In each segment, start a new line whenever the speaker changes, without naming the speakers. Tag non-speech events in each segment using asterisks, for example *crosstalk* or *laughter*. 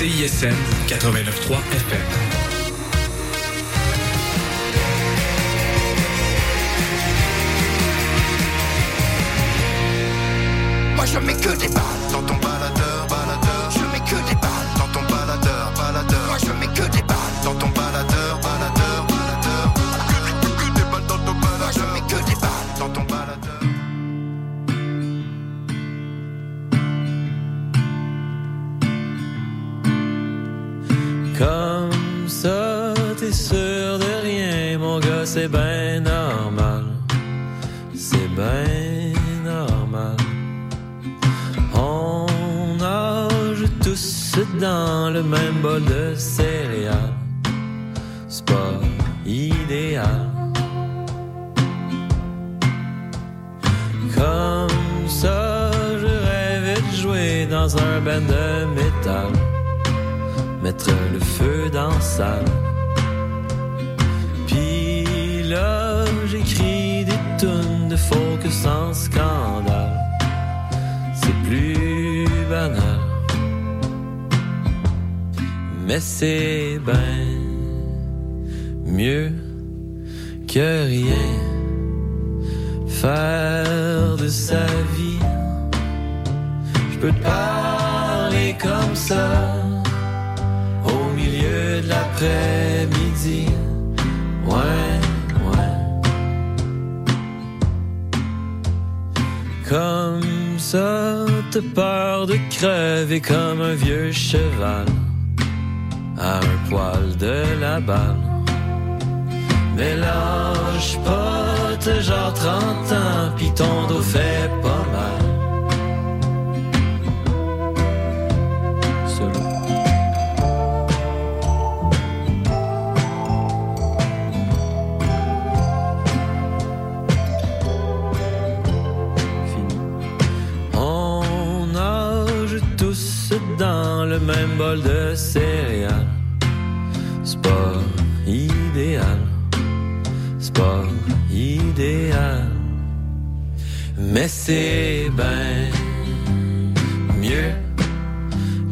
CISM 89.3 FM.
Moi je mets que des balles dans ton
c'est ben normal. C'est ben normal. On nage tous dans le même bol de céréales. C'est pas idéal. Comme ça, je rêvais de jouer dans un band de métal mettre le feu dans la salle. Folk sans scandale. C'est plus banal. Mais c'est ben mieux que rien. Faire de sa vie. Je peux te parler comme ça au milieu de l'après-midi. Comme ça, t'as peur de crever comme un vieux cheval à un poil de la balle. Mais lâche pas, t'as genre 30 ans, pis ton de céréales. Pas idéal. Pas idéal. Mais c'est ben mieux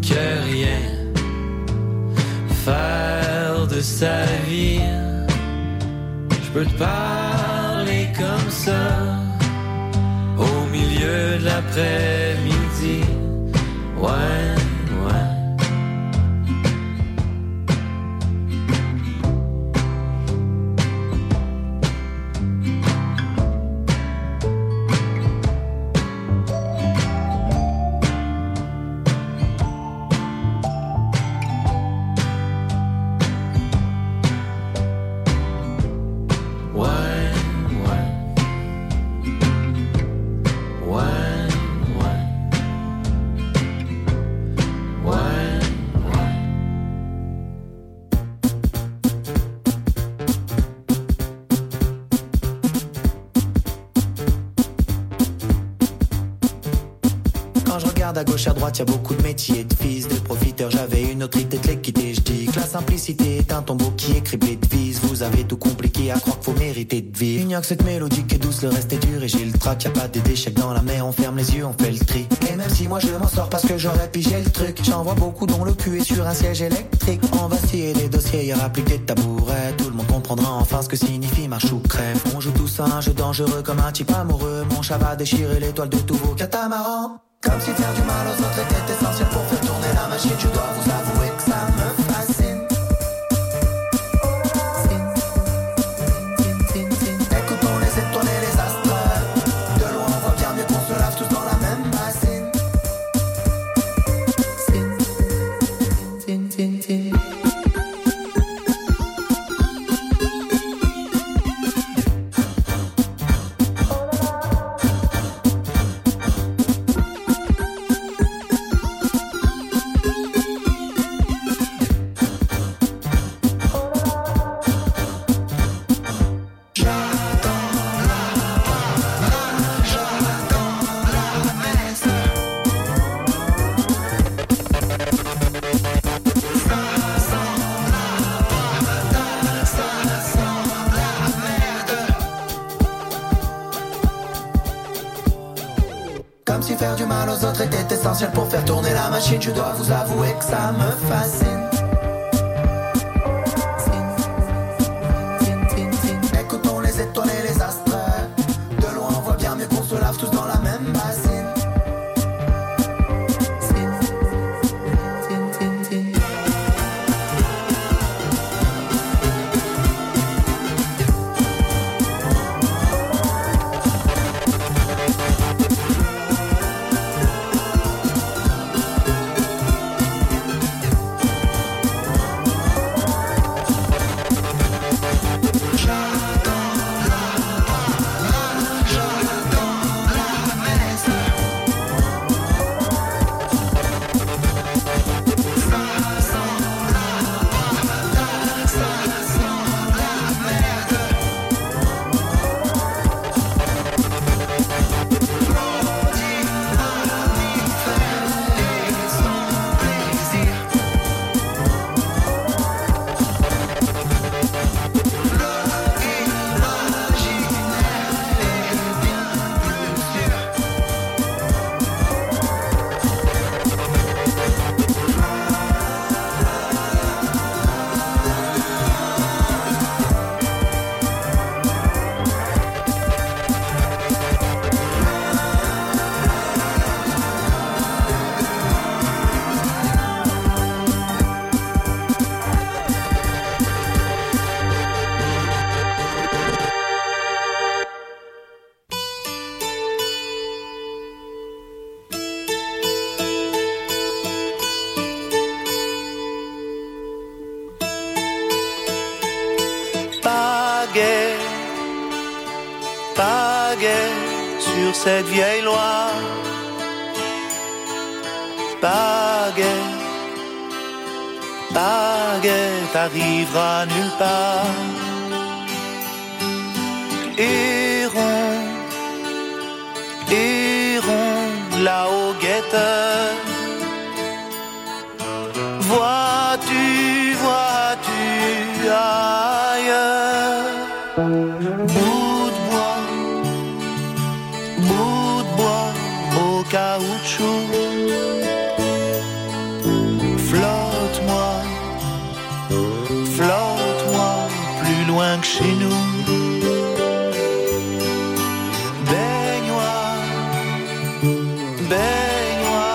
que rien. Faire de sa vie. Je peux te parler comme ça au milieu de l'après-midi. Ouais.
Droite, y a beaucoup de métiers de fils, de profiteurs. J'avais une autre idée de l'équité, je dis que la simplicité est un tombeau qui est criblé de vis. Vous avez tout compliqué à croire qu'il faut mériter de vivre. Il que cette mélodie qui est douce, le reste est dur et j'ai le trac. Y a pas d'échecs dans la mer, on ferme les yeux, on fait le tri. Et même si moi je m'en sors parce que j'aurais pigé le truc, j'en vois beaucoup dont le cul est sur un siège électrique. On va scier les dossiers, y aura plus des tabourets. Tout le monde comprendra enfin ce que signifie marche ou crève. On joue tous un jeu dangereux comme un type amoureux. Mon chat va déchirer l'étoile de tous vos catamarans. Comme si faire du mal aux autres était essentiel pour faire tourner la machine. Je dois vous avouer Je dois vous avouer que ça me fascine.
Loin que chez nous. Baigne-moi, baigne-moi,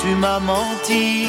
tu m'as menti.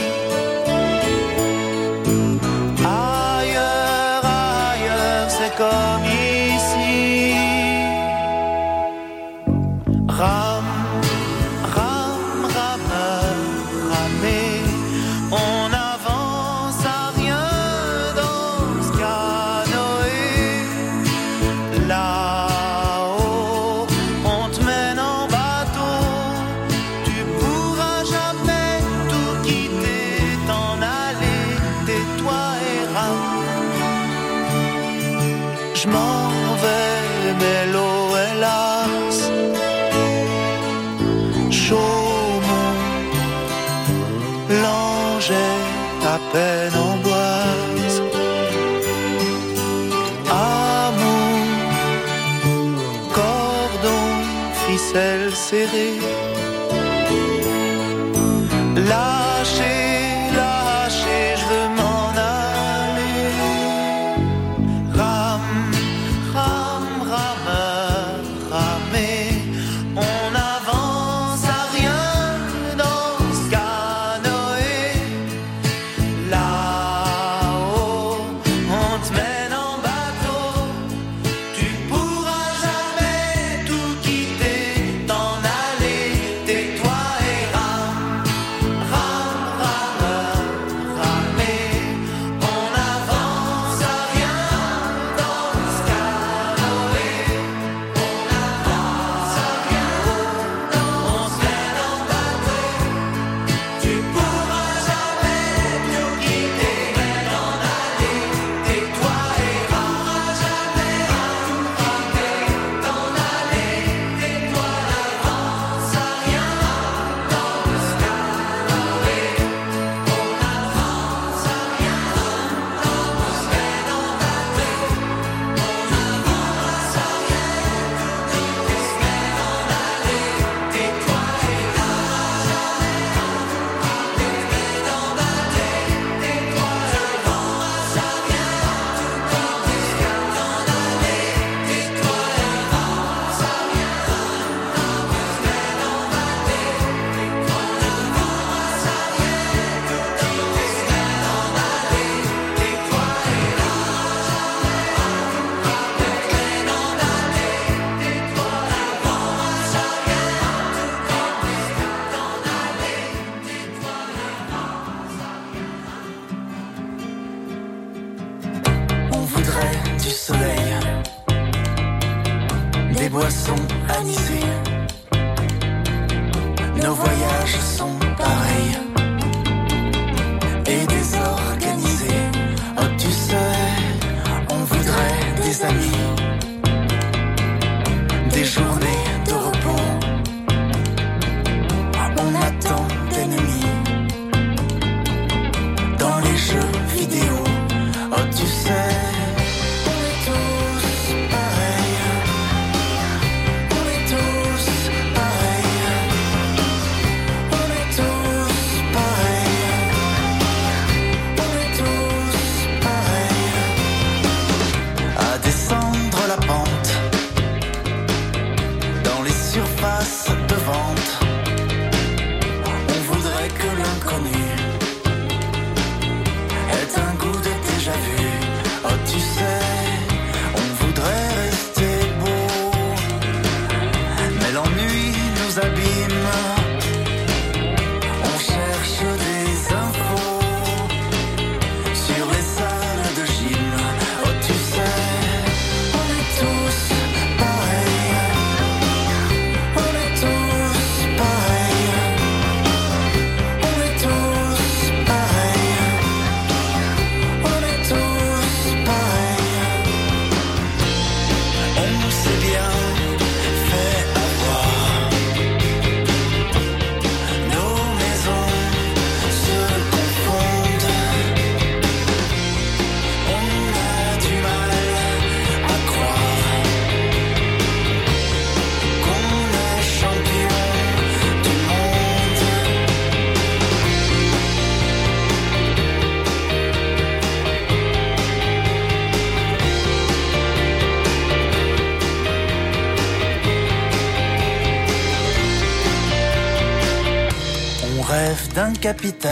capitale.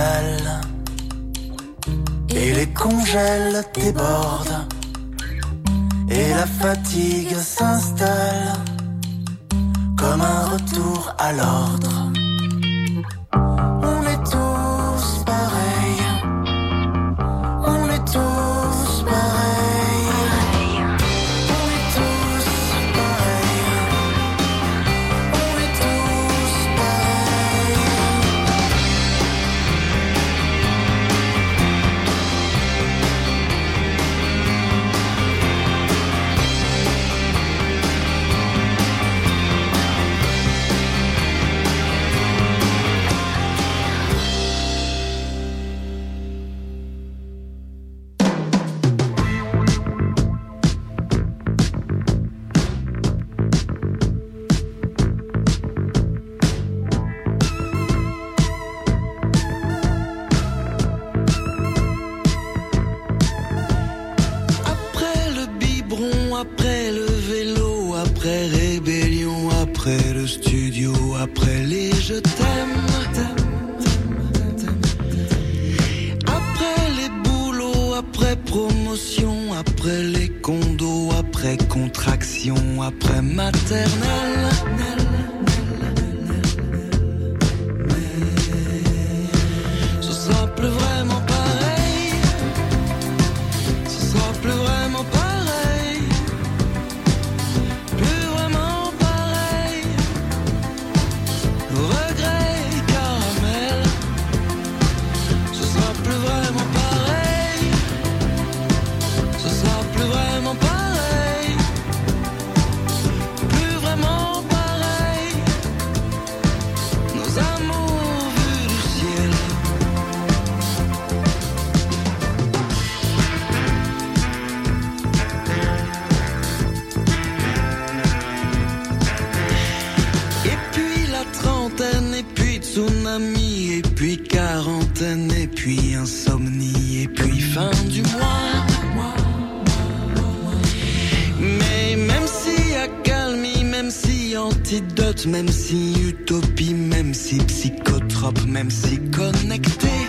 antidote, même si utopie, même si psychotrope, même si connecté.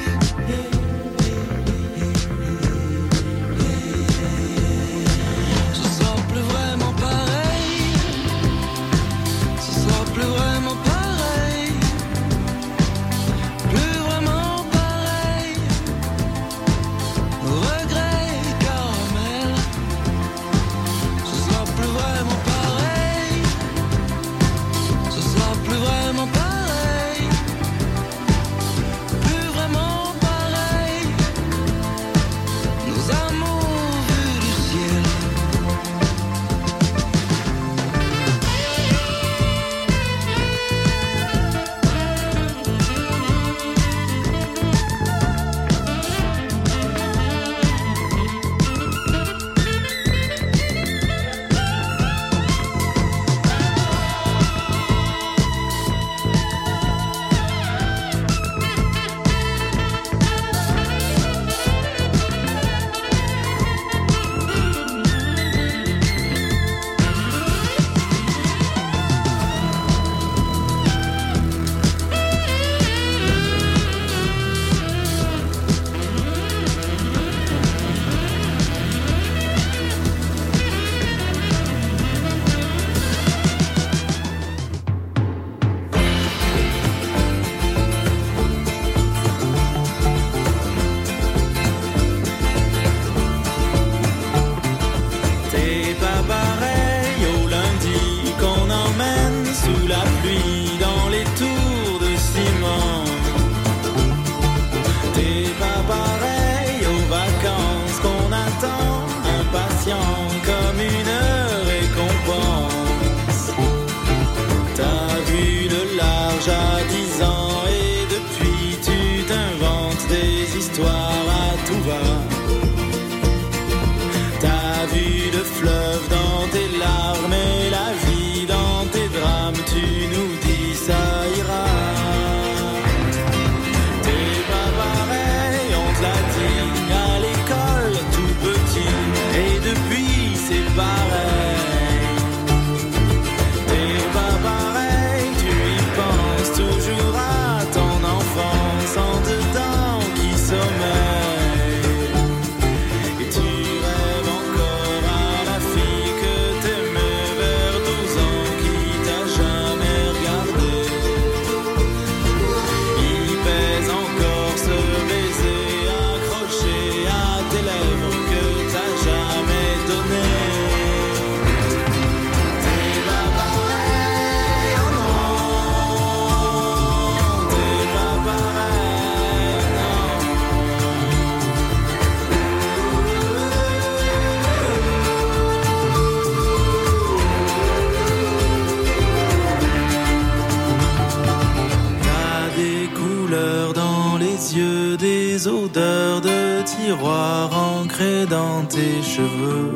Dans tes cheveux.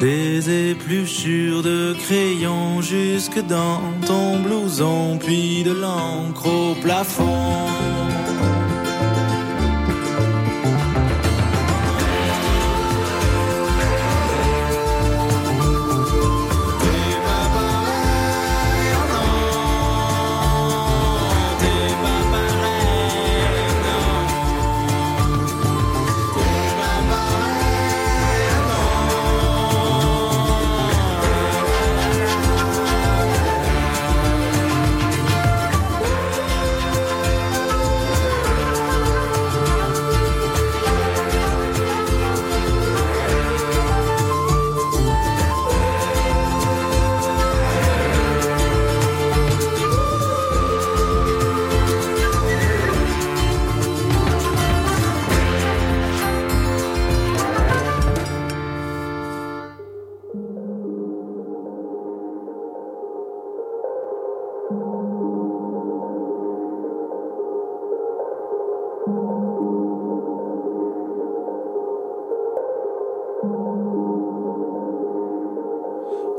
Des épluchures de crayons jusque dans ton blouson, puis de l'encre au plafond.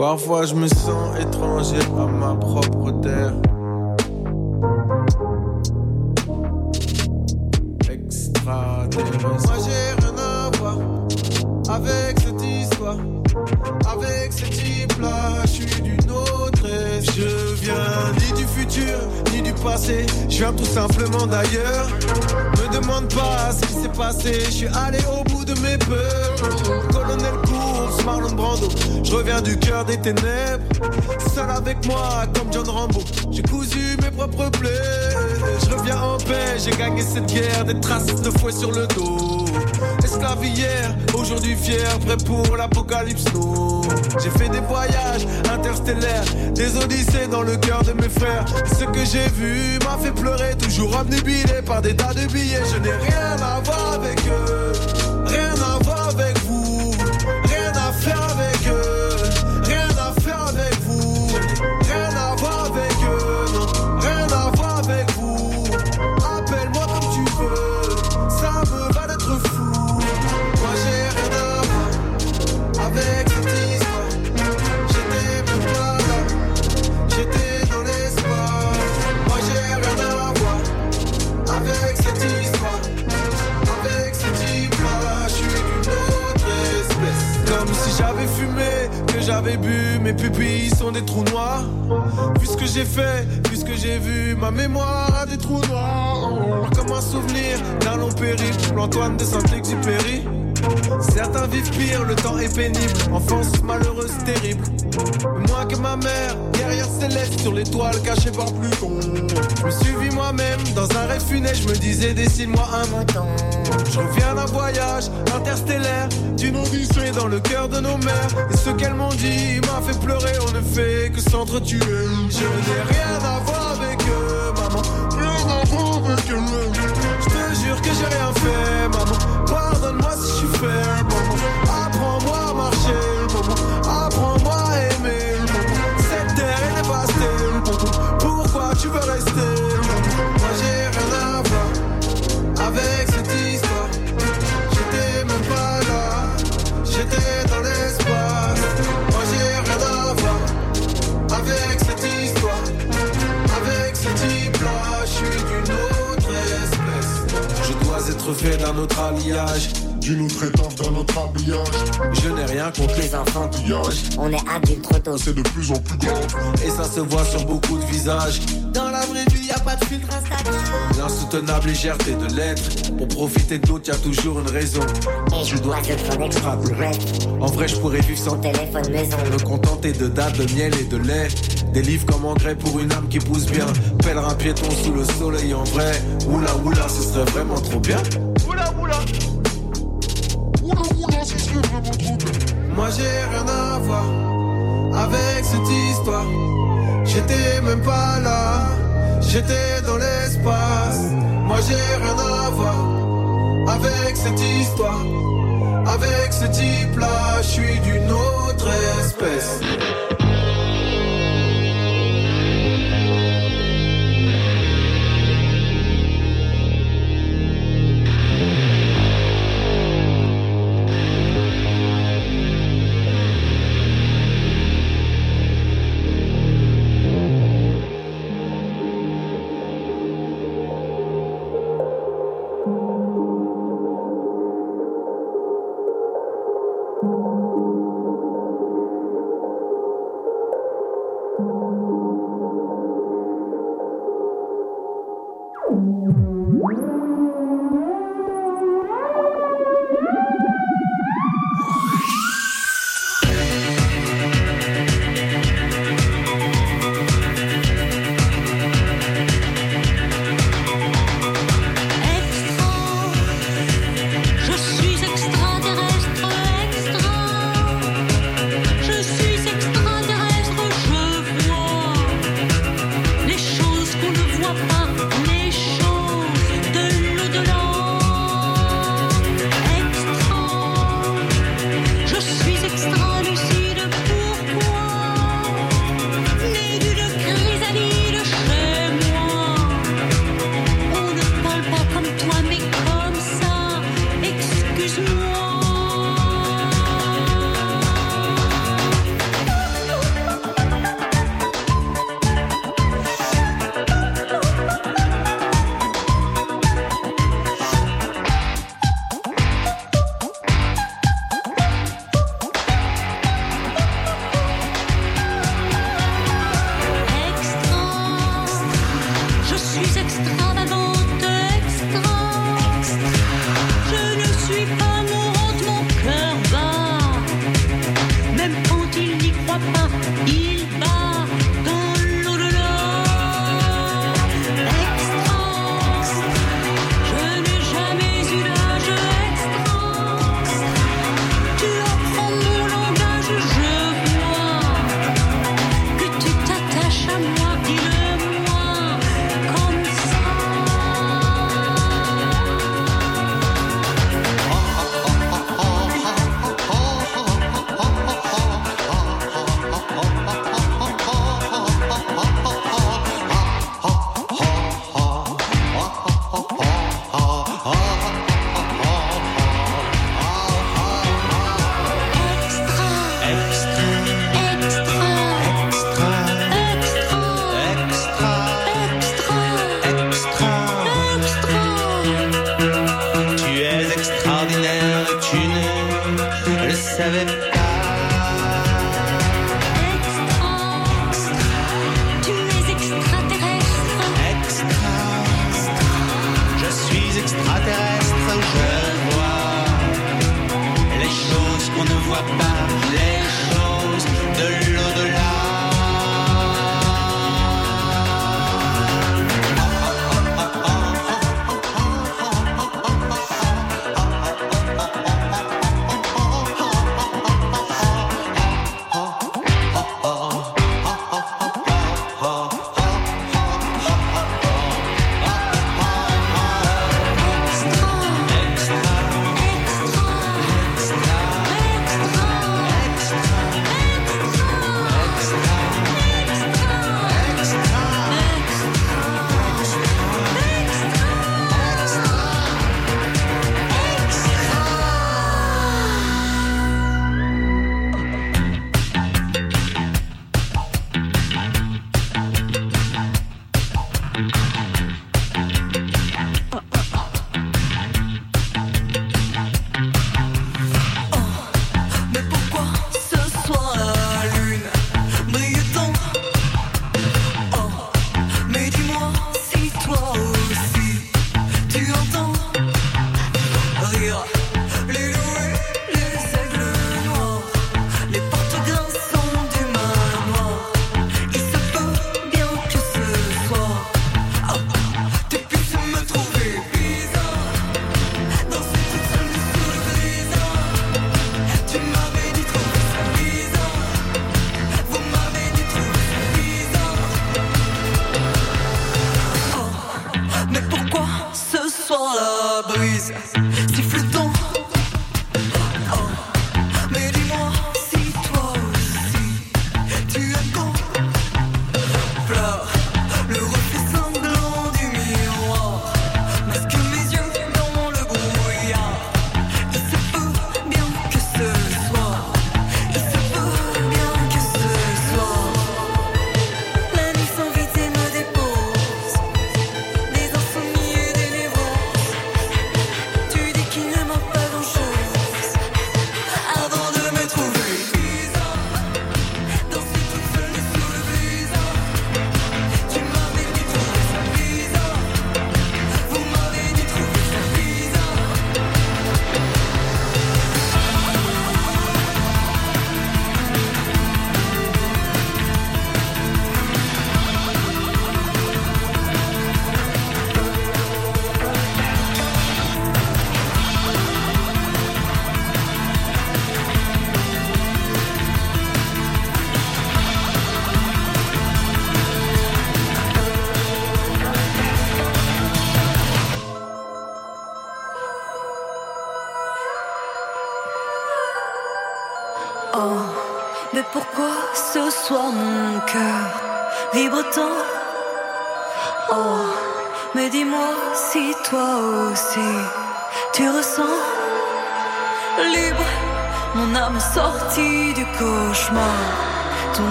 Parfois je me sens étranger à ma propre terre. Extraterrestre.
Moi j'ai rien à voir avec cette histoire, avec ce type-là. Je suis d'une autre espèce. Je viens ni du futur ni du passé. Je viens tout simplement d'ailleurs. Me demande pas ce qui s'est passé. Je suis allé au bout de mes peurs. Colonel Marlon Brando. Je reviens du cœur des ténèbres. Seul avec moi comme John Rambo. J'ai cousu mes propres plaies. Je reviens en paix. J'ai gagné cette guerre. Des traces de fouet sur le dos. Esclave hier, aujourd'hui fier, prêt pour l'apocalypse. no. J'ai fait des voyages interstellaires, des odyssées dans le cœur de mes frères. Ce que j'ai vu m'a fait pleurer, toujours obnubilé par des tas de billets. Je n'ai rien à voir avec eux, rien à voir je me disais dessine-moi un mouton. Je reviens d'un voyage interstellaire, d'une odyssée dans le cœur de nos mères. Et ce qu'elles m'ont dit m'a fait pleurer, on ne fait que s'entretuer. Je n'ai rien à voir avec eux, maman. Rien à voir avec eux. Je te jure que j'ai rien
être fait d'un autre alliage
d'une autre étape dans notre habillage.
Je n'ai rien contre les enfantillages.
On est adulte trop tôt.
C'est de plus en plus grave.
Et ça se voit sur beaucoup de visages. Dans la vraie vie, y a pas de filtre Instagram. L'insoutenable légèreté de l'être. Pour profiter de l'autre, y a toujours une raison.
Et je dois te faire extra
En vrai, je pourrais vivre sans
téléphone maison.
Me contenter de dates, de miel et de lait. Des livres comme engrais pour une âme qui pousse bien. Pèlerin piéton sous le soleil en vrai. Oula oula, ce serait vraiment trop bien.
Oula oula.
Moi j'ai rien à voir avec cette histoire. J'étais même pas là, j'étais dans l'espace. Moi j'ai rien à voir avec cette histoire. Avec ce type là, je suis d'une autre espèce.
extraterrestres, je vois les choses qu'on ne voit pas.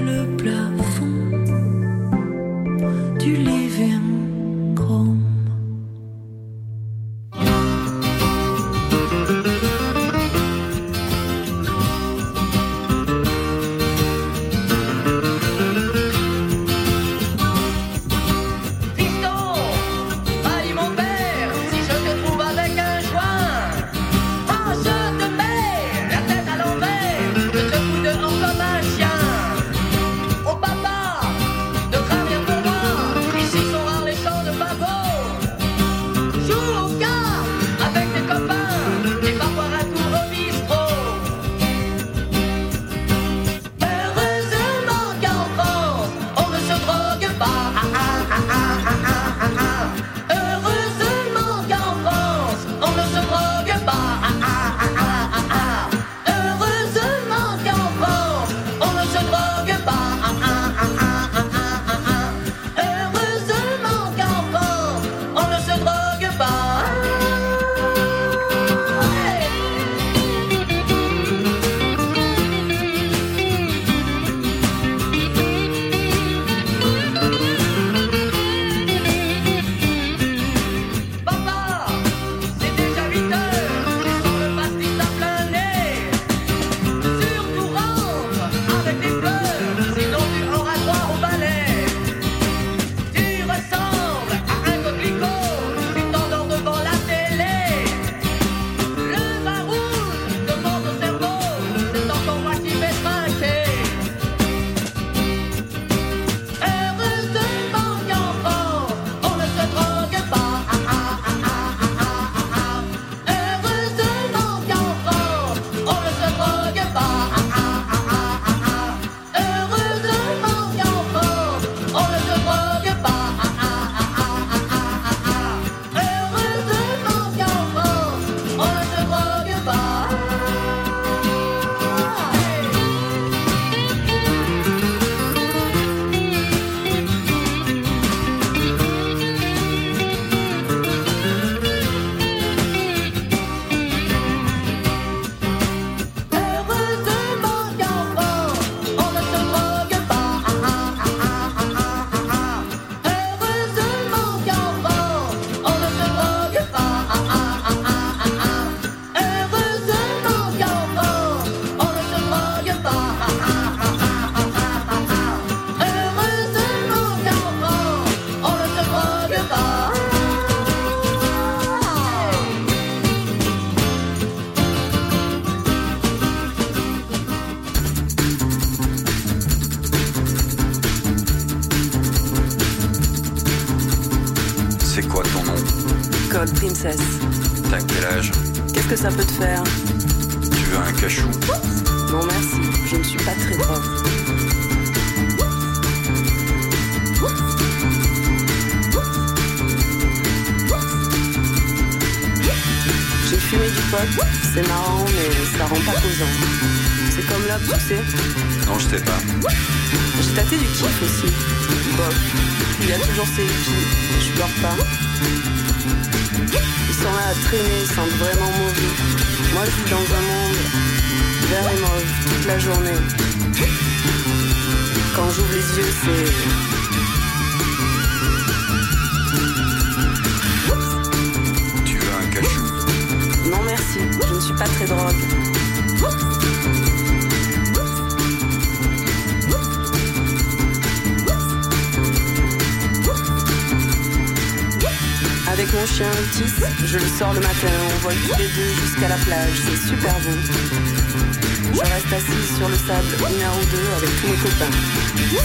le
plat.
Tu veux un cachou
Non merci, je ne suis pas très drogue. Avec mon chien Otis, je le sors le matin, on vole tous les deux jusqu'à la plage, c'est super beau. Je reste assise sur le sable une heure ou deux avec tous mes copains,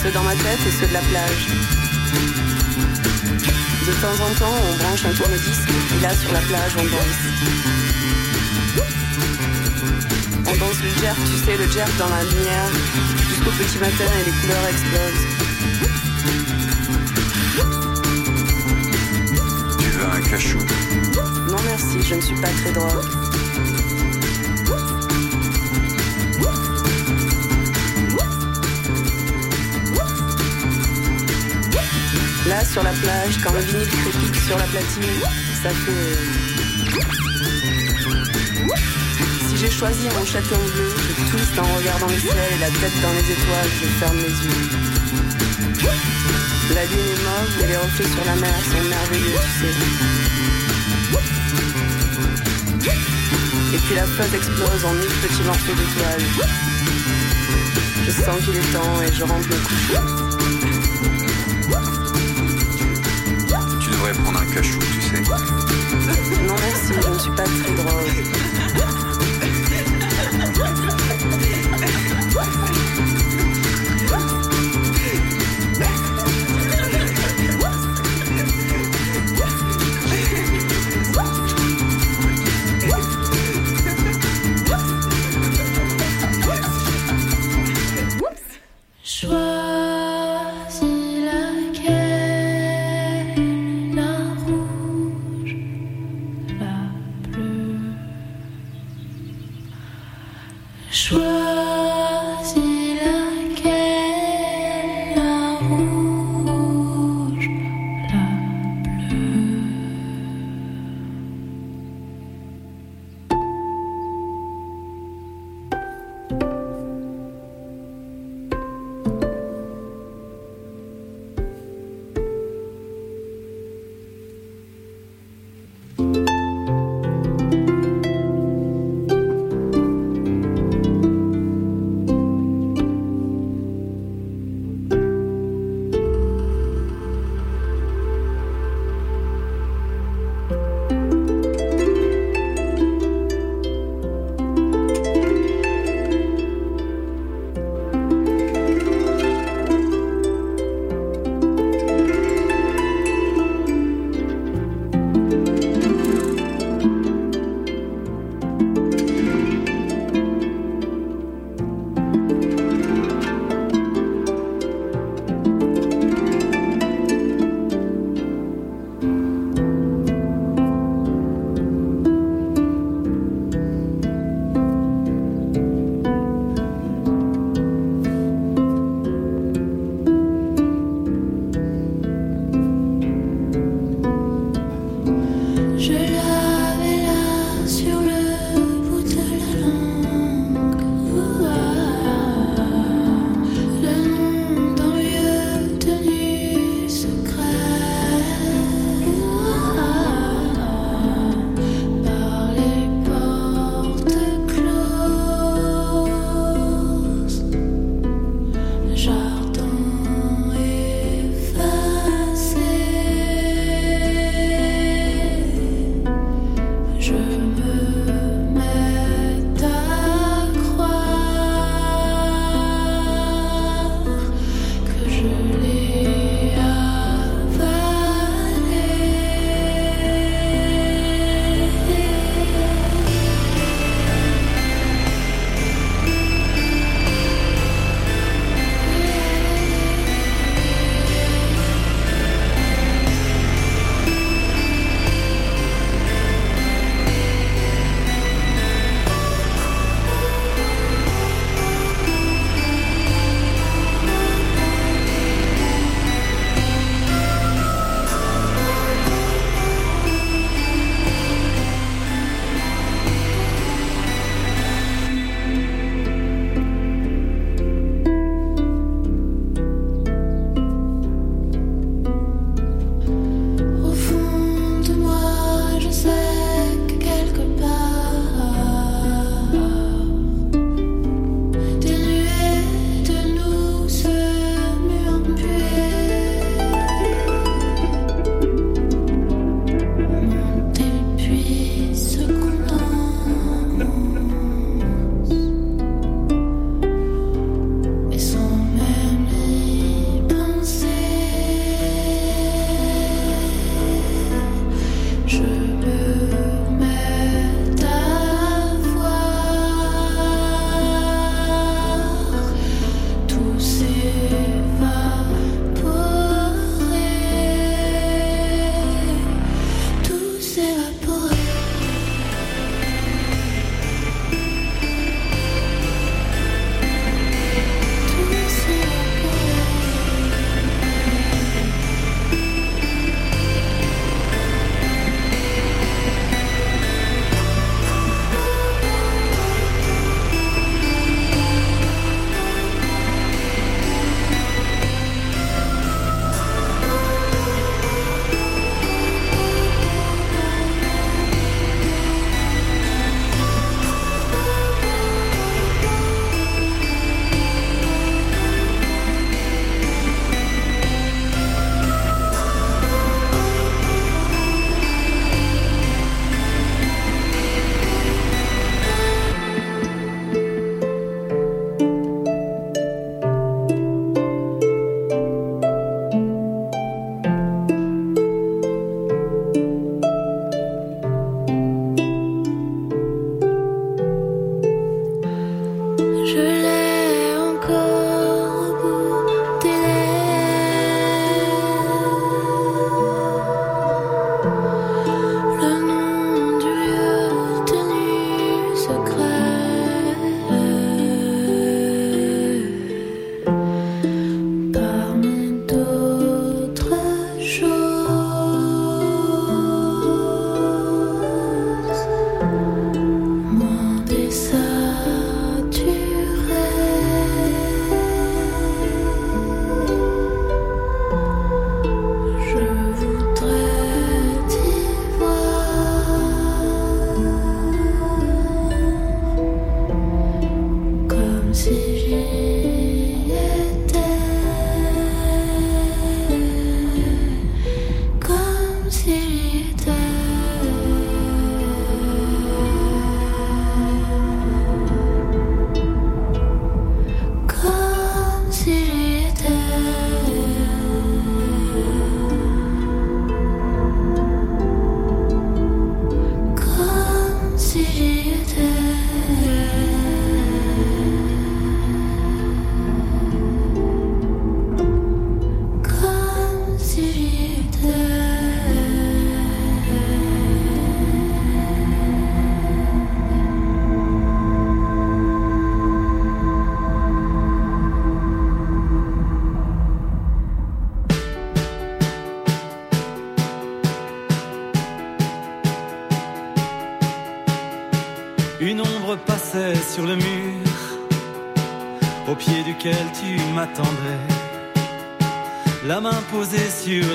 ceux dans ma tête et ceux de la plage. De temps en temps, on branche un tourne-disque et là sur la plage, on danse. On danse le jerk, tu sais, le jerk dans la lumière, jusqu'au petit matin et les couleurs explosent.
Tu veux un cachou?
Non merci, je ne suis pas très drogue. Sur la plage, quand le vinyle crépite sur la platine, ça fait... Si j'ai choisi mon château bleu, je twiste en regardant le ciel et la tête dans les étoiles, je ferme les yeux. La lune est mauve les reflets sur la mer sont merveilleux, tu sais. Et puis la feuille explose en mille petits morceaux d'étoiles. Je sens qu'il est temps et je rentre me coucher.
Devrais prendre un cachou, tu sais.
Non merci, je ne suis pas très drôle.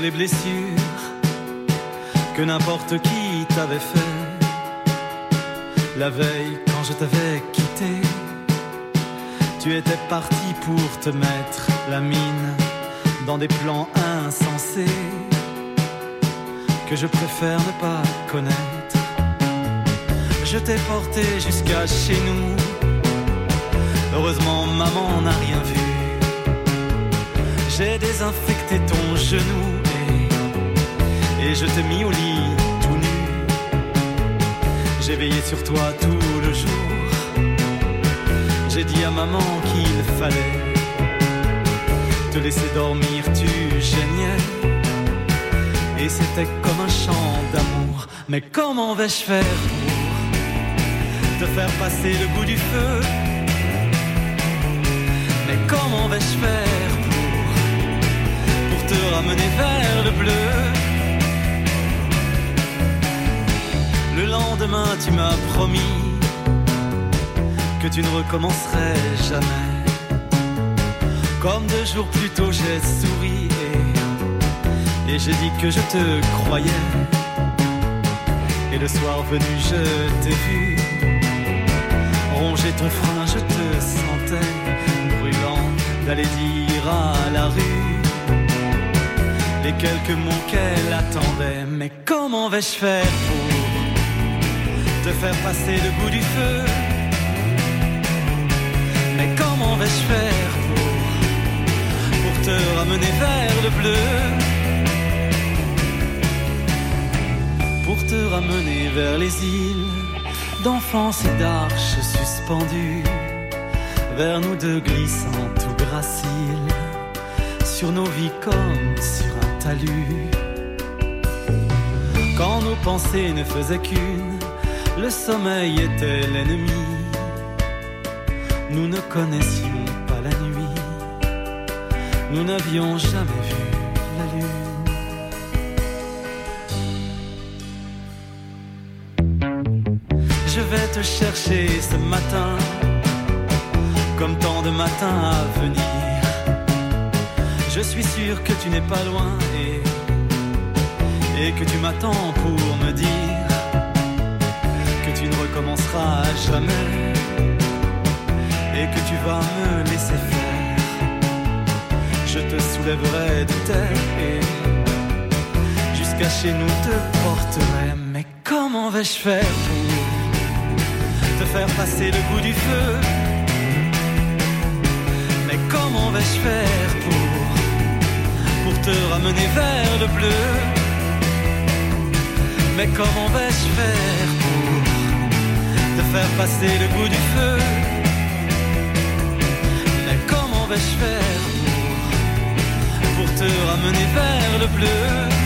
Les blessures que n'importe qui t'avait fait. La veille, quand je t'avais quitté, tu étais parti pour te mettre la mine dans des plans insensés que je préfère ne pas connaître. Je t'ai porté jusqu'à chez nous. Heureusement, maman n'a rien vu. J'ai désinfecté ton genou et, je t'ai mis au lit tout nu. J'ai veillé sur toi tout le jour. J'ai dit à maman qu'il fallait te laisser dormir, tu geignais. Et c'était comme un chant d'amour. Mais comment vais-je faire pour te faire passer le goût du feu? Mais comment vais-je faire pour, pour te ramener vers le bleu? Le lendemain, tu m'as promis que tu ne recommencerais jamais. Comme deux jours plus tôt, j'ai souri et, et j'ai dit que je te croyais. Et le soir venu, je t'ai vu ronger ton frein, je te sentais brûlant d'aller dire à la rue les quelques mots qu'elle attendait. Mais comment vais-je faire pour te faire passer le goût du feu Mais comment vais-je faire pour, pour te ramener vers le bleu? Pour te ramener vers les îles d'enfance et d'arches suspendues, vers nous deux glissant tout gracile, sur nos vies comme sur un talus. Quand nos pensées ne faisaient qu'une, le sommeil était l'ennemi. Nous ne connaissions pas la nuit, nous n'avions jamais vu la lune. Je vais te chercher ce matin, comme tant de matins à venir. Je suis sûr que tu n'es pas loin et, et que tu m'attends pour jamais et que tu vas me laisser faire. Je te soulèverai de terre et jusqu'à chez nous te porterai. Mais comment vais-je faire pour te faire passer le goût du feu? Mais comment vais-je faire pour, pour te ramener vers le bleu? Mais comment vais-je faire pour te faire passer le goût du feu. Mais comment vais-je faire pour, pour te ramener vers le bleu?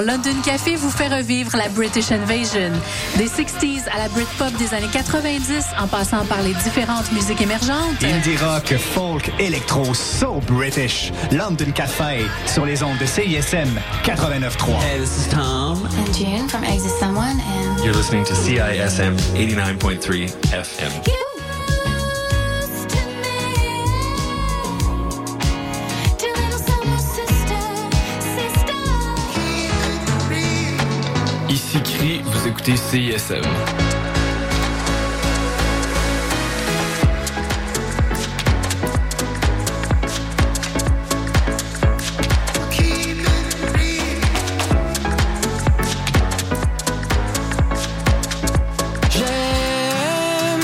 20h, London Café vous fait revivre la British Invasion. Des 60s à la Britpop des années 90, en passant par les différentes musiques émergentes.
Indie rock, folk, électro, so British. London Café, sur les ondes de CISM 89.3.
Hey, this is Tom.
And June from Exit Someone and...
You're listening to CISM 89.3 FM. Ici Cri, vous écoutez CISM.
J'aime.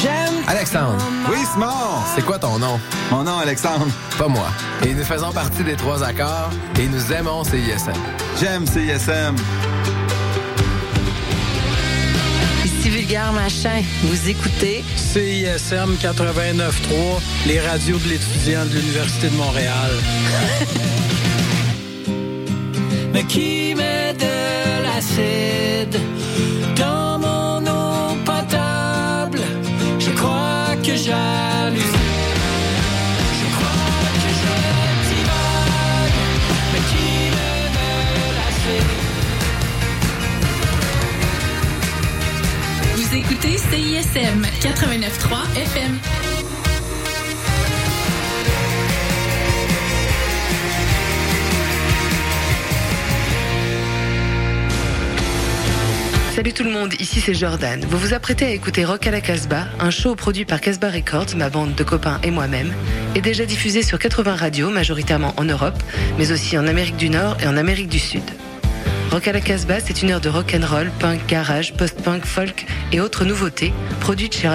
J'aime.
Alexandre.
Oui, Simon.
C'est quoi ton nom?
Mon nom, Alexandre.
Pas moi. Et nous faisons partie des trois accords et nous aimons CISM.
J'aime CISM.
Ici Vulgaire Machin. Vous écoutez
CISM 89.3, les radios de l'étudiant de l'Université de Montréal. *laughs*
Mais qui met de l'acide dans mon eau potable? Je crois que j'hallucine.
Écoutez CISM 89.3 FM.
Salut tout le monde, ici c'est Jordan. Vous vous apprêtez à écouter Rock à la Casbah, un show produit par Casbah Records, ma bande de copains et moi-même, et déjà diffusé sur 80 radios, majoritairement en Europe, mais aussi en Amérique du Nord et en Amérique du Sud. Rock à la Casbah, c'est une heure de rock and roll, punk, garage, post-punk, folk et autres nouveautés, produites chez Radio